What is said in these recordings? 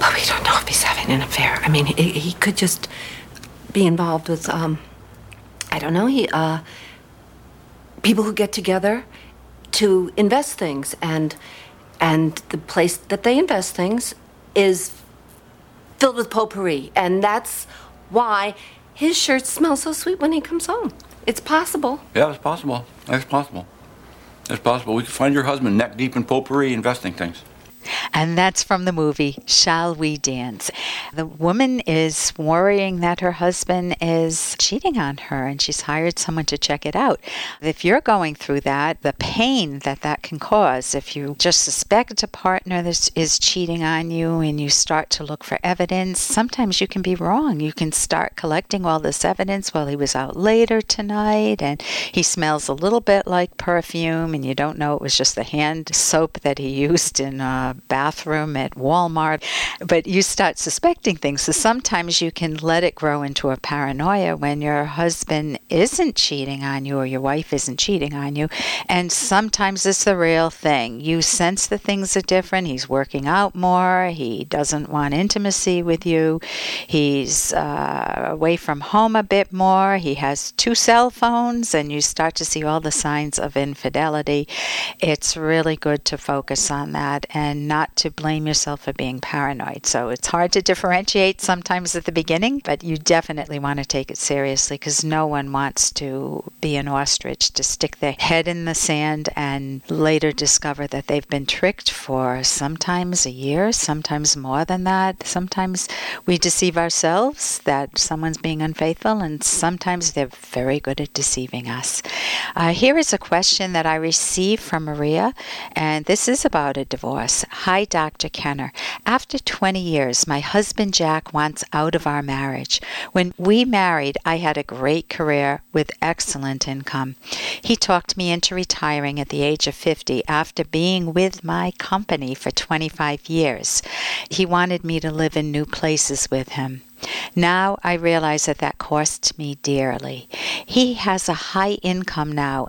But we don't know if he's having an affair. I mean, he, he could just be involved with, um, I don't know, he, uh, people who get together to invest things and and the place that they invest things is filled with potpourri and that's why his shirts smell so sweet when he comes home it's possible Yeah, it's possible. It's possible. It's possible. We could find your husband neck deep in potpourri investing things. And that's from the movie Shall We Dance? The woman is worrying that her husband is cheating on her and she's hired someone to check it out. If you're going through that, the pain that that can cause, if you just suspect a partner that is cheating on you and you start to look for evidence, sometimes you can be wrong. You can start collecting all this evidence while he was out later tonight and he smells a little bit like perfume and you don't know it was just the hand soap that he used in uh, bathroom at Walmart. But you start suspecting things. So sometimes you can let it grow into a paranoia when your husband isn't cheating on you or your wife isn't cheating on you. And sometimes it's the real thing. You sense that things are different. He's working out more. He doesn't want intimacy with you. He's uh, away from home a bit more. He has two cell phones, and you start to see all the signs of infidelity. It's really good to focus on that and not to blame yourself for being paranoid. So it's hard to differentiate sometimes at the beginning, but you definitely want to take it seriously because no one wants to be an ostrich to stick their head in the sand and later discover that they've been tricked for sometimes a year, sometimes more than that. Sometimes we deceive ourselves that someone's being unfaithful, and sometimes they're very good at deceiving us. Uh, here is a question that I received from Maria, and this is about a divorce. Hi, Dr. Kenner. After 20 years, my husband Jack wants out of our marriage. When we married, I had a great career with excellent income. He talked me into retiring at the age of 50 after being with my company for 25 years. He wanted me to live in new places with him. Now I realize that that cost me dearly. He has a high income now.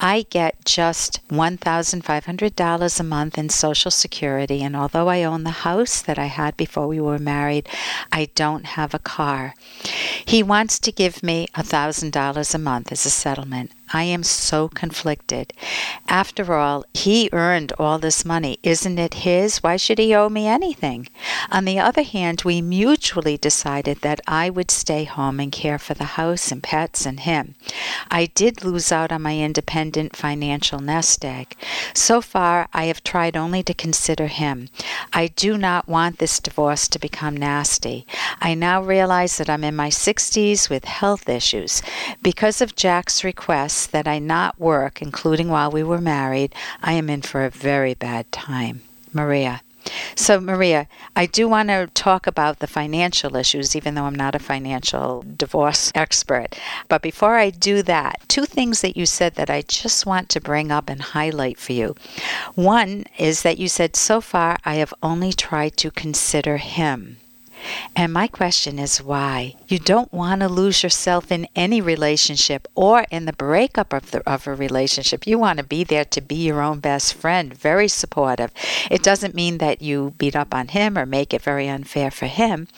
I get just $1,500 a month in Social Security, and although I own the house that I had before we were married, I don't have a car. He wants to give me $1,000 a month as a settlement. I am so conflicted. After all, he earned all this money. Isn't it his? Why should he owe me anything? On the other hand, we mutually decided that I would stay home and care for the house and pets and him. I did lose out on my independent financial nest egg. So far, I have tried only to consider him. I do not want this divorce to become nasty. I now realize that I'm in my 60s with health issues. Because of Jack's request, that I not work, including while we were married, I am in for a very bad time. Maria. So, Maria, I do want to talk about the financial issues, even though I'm not a financial divorce expert. But before I do that, two things that you said that I just want to bring up and highlight for you. One is that you said, so far I have only tried to consider him. And my question is why? You don't want to lose yourself in any relationship or in the breakup of, the, of a relationship. You want to be there to be your own best friend, very supportive. It doesn't mean that you beat up on him or make it very unfair for him.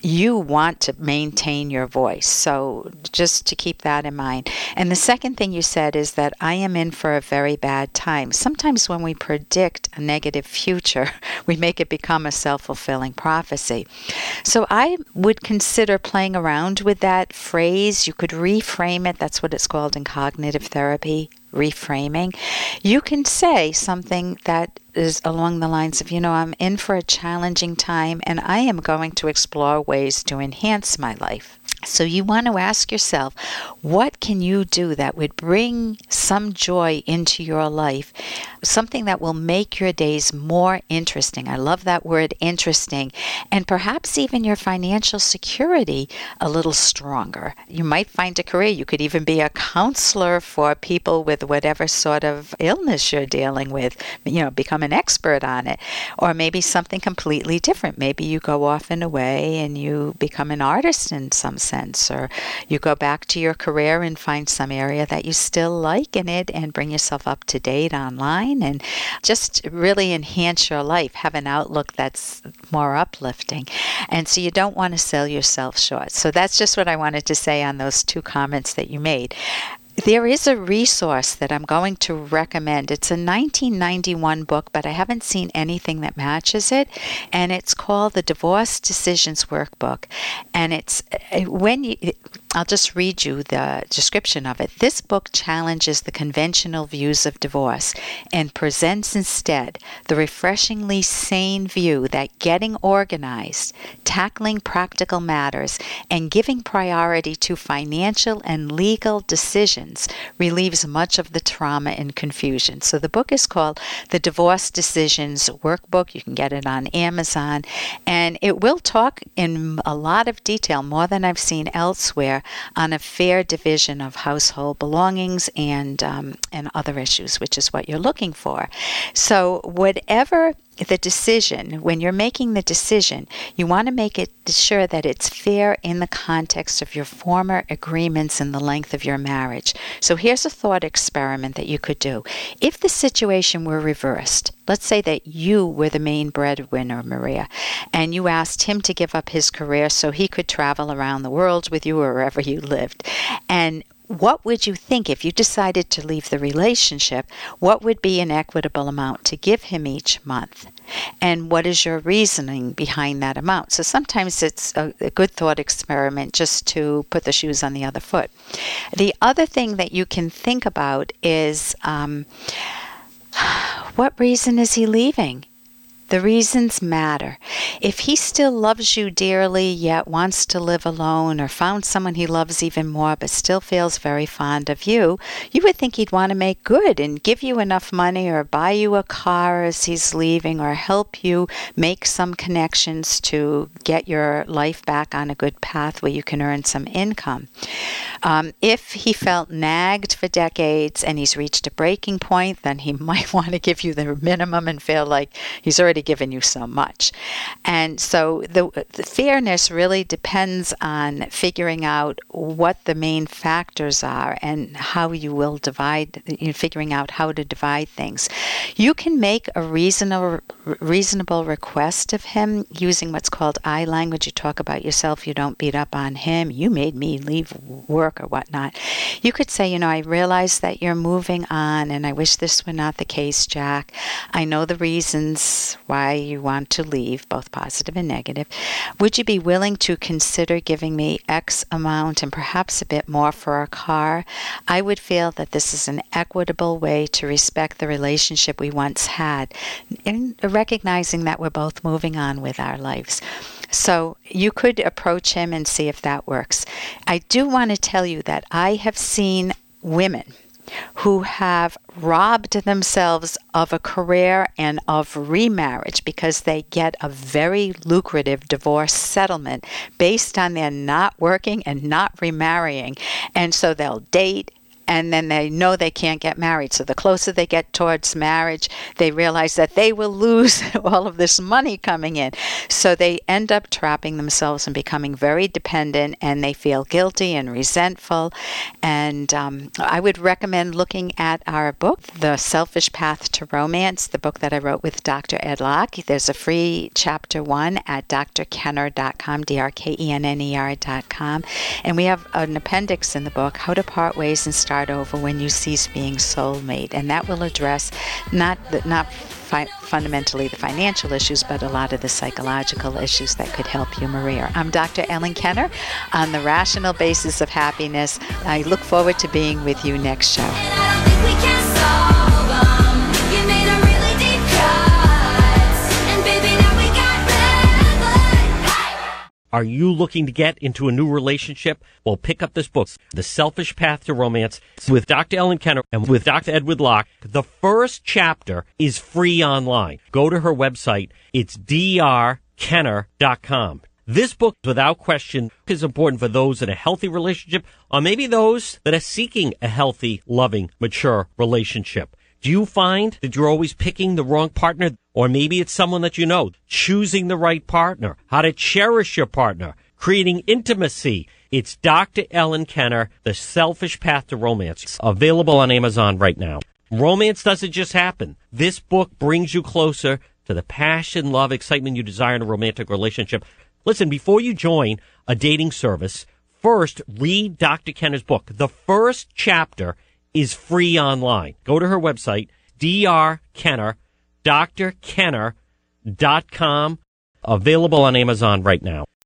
You want to maintain your voice. So just to keep that in mind. And the second thing you said is that I am in for a very bad time. Sometimes when we predict a negative future, we make it become a self fulfilling prophecy. So I would consider playing around with that phrase. You could reframe it. That's what it's called in cognitive therapy reframing. You can say something that is along the lines of, you know, I'm in for a challenging time and I am going to explore ways to enhance my life. So you want to ask yourself, what can you do that would bring some joy into your life? Something that will make your days more interesting. I love that word interesting. And perhaps even your financial security a little stronger. You might find a career. You could even be a counselor for people with whatever sort of illness you're dealing with, you know, become an expert on it. Or maybe something completely different. Maybe you go off in a way and you become an artist in some sense sense, or you go back to your career and find some area that you still like in it and bring yourself up to date online and just really enhance your life, have an outlook that's more uplifting. And so you don't want to sell yourself short. So that's just what I wanted to say on those two comments that you made. There is a resource that I'm going to recommend. It's a 1991 book, but I haven't seen anything that matches it. And it's called the Divorce Decisions Workbook. And it's uh, when you, I'll just read you the description of it. This book challenges the conventional views of divorce and presents instead the refreshingly sane view that getting organized, tackling practical matters, and giving priority to financial and legal decisions relieves much of the trauma and confusion. So the book is called The Divorce Decisions Workbook. You can get it on Amazon, and it will talk in a lot of detail, more than I've seen elsewhere on a fair division of household belongings and um, and other issues, which is what you're looking for. So whatever the decision, when you're making the decision, you want to make it sure that it's fair in the context of your former agreements and the length of your marriage. So here's a thought experiment that you could do. If the situation were reversed, let's say that you were the main breadwinner, Maria, and you asked him to give up his career so he could travel around the world with you wherever you lived. And what would you think if you decided to leave the relationship? What would be an equitable amount to give him each month? And what is your reasoning behind that amount? So sometimes it's a, a, good thought experiment just to put the shoes on the other foot. The other thing that you can think about is um, what reason is he leaving? The reasons matter. If he still loves you dearly, yet wants to live alone, or found someone he loves even more, but still feels very fond of you, you would think he'd want to make good and give you enough money, or buy you a car as he's leaving, or help you make some connections to get your life back on a good path where you can earn some income. Um, if he felt nagged for decades and he's reached a breaking point, then he might want to give you the minimum and feel like he's already given you so much. And so the, the fairness really depends on figuring out what the main factors are and how you will divide, you know, figuring out how to divide things. You can make a reasonable, reasonable request of him using what's called I language. You talk about yourself, you don't beat up on him, you made me leave work or whatnot. You could say, you know, I realize that you're moving on and I wish this were not the case, Jack. I know the reasons why you want to leave, both positive and negative, would you be willing to consider giving me X amount and perhaps a bit more for a car? I would feel that this is an equitable way to respect the relationship we once had, in recognizing that we're both moving on with our lives. So you could approach him and see if that works. I do want to tell you that I have seen women who have robbed themselves of a career and of remarriage because they get a very lucrative divorce settlement based on their not working and not remarrying. And so they'll date and then they know they can't get married. So the closer they get towards marriage, they realize that they will lose all of this money coming in. So they end up trapping themselves and becoming very dependent, and they feel guilty and resentful. And um, I would recommend looking at our book, The Selfish Path to Romance, the book that I wrote with Dr. Ed Locke. There's a free chapter one at drkenner.com, D R K E N N E R.com. And we have an appendix in the book, How to Part Ways and Start start over when you cease being soulmate, and that will address not the, not fi- fundamentally the financial issues, but a lot of the psychological issues that could help you, Maria. I'm Dr. Ellen Kenner on the rational basis of happiness. I look forward to being with you next show. Are you looking to get into a new relationship? Well, pick up this book, The Selfish Path to Romance, with Dr. Ellen Kenner and with Dr. Edward Locke. The first chapter is free online. Go to her website. It's drkenner.com. This book, without question, is important for those in a healthy relationship or maybe those that are seeking a healthy, loving, mature relationship. Do you find that you're always picking the wrong partner? Or maybe it's someone that you know. Choosing the right partner, how to cherish your partner, creating intimacy It's Dr. Ellen Kenner, The Selfish Path to Romance. Available on Amazon right now. Romance doesn't just happen. This book brings you closer to the passion, love, excitement you desire in a romantic relationship. Listen, before you join a dating service, first read Dr. Kenner's book. The first chapter is free online. Go to her website, drkenner, drkenner.com, available on Amazon right now.